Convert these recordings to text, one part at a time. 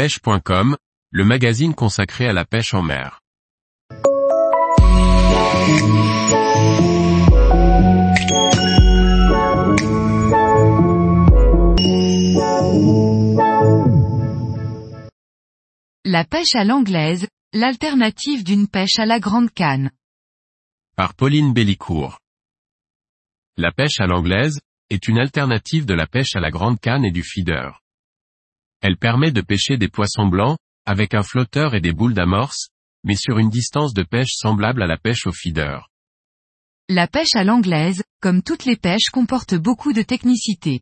pêche.com, le magazine consacré à la pêche en mer. La pêche à l'anglaise, l'alternative d'une pêche à la grande canne. Par Pauline Bellicourt. La pêche à l'anglaise, est une alternative de la pêche à la grande canne et du feeder. Elle permet de pêcher des poissons blancs, avec un flotteur et des boules d'amorce, mais sur une distance de pêche semblable à la pêche au feeder. La pêche à l'anglaise, comme toutes les pêches comporte beaucoup de technicité.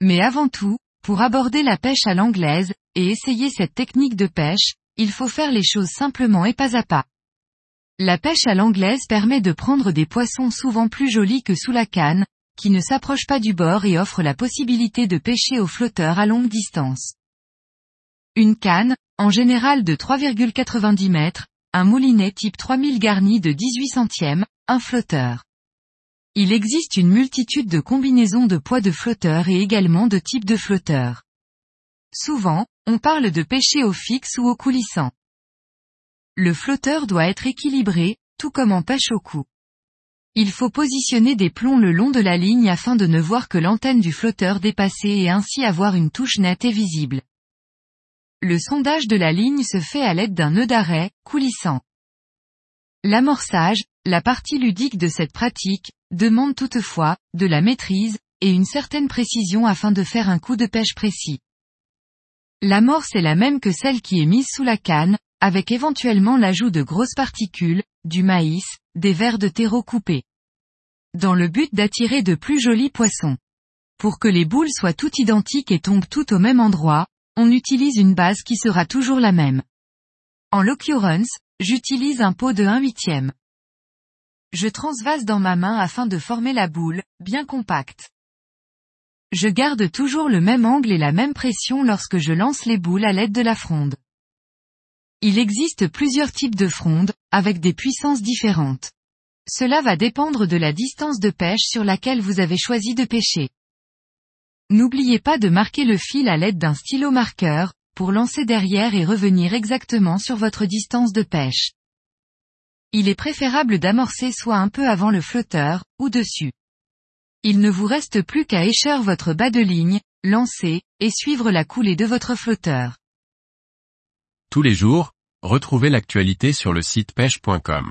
Mais avant tout, pour aborder la pêche à l'anglaise, et essayer cette technique de pêche, il faut faire les choses simplement et pas à pas. La pêche à l'anglaise permet de prendre des poissons souvent plus jolis que sous la canne, qui ne s'approchent pas du bord et offre la possibilité de pêcher au flotteur à longue distance. Une canne, en général de 3,90 mètres, un moulinet type 3000 garni de 18 centièmes, un flotteur. Il existe une multitude de combinaisons de poids de flotteurs et également de types de flotteurs. Souvent, on parle de pêcher au fixe ou au coulissant. Le flotteur doit être équilibré, tout comme en pêche au cou. Il faut positionner des plombs le long de la ligne afin de ne voir que l'antenne du flotteur dépasser et ainsi avoir une touche nette et visible. Le sondage de la ligne se fait à l'aide d'un nœud d'arrêt, coulissant. L'amorçage, la partie ludique de cette pratique, demande toutefois, de la maîtrise, et une certaine précision afin de faire un coup de pêche précis. L'amorce est la même que celle qui est mise sous la canne, avec éventuellement l'ajout de grosses particules, du maïs, des vers de terreau coupés. Dans le but d'attirer de plus jolis poissons. Pour que les boules soient toutes identiques et tombent toutes au même endroit, on utilise une base qui sera toujours la même. En l'occurrence, j'utilise un pot de 1 huitième. Je transvase dans ma main afin de former la boule, bien compacte. Je garde toujours le même angle et la même pression lorsque je lance les boules à l'aide de la fronde. Il existe plusieurs types de frondes, avec des puissances différentes. Cela va dépendre de la distance de pêche sur laquelle vous avez choisi de pêcher. N'oubliez pas de marquer le fil à l'aide d'un stylo marqueur, pour lancer derrière et revenir exactement sur votre distance de pêche. Il est préférable d'amorcer soit un peu avant le flotteur, ou dessus. Il ne vous reste plus qu'à écheur votre bas de ligne, lancer, et suivre la coulée de votre flotteur. Tous les jours, retrouvez l'actualité sur le site pêche.com.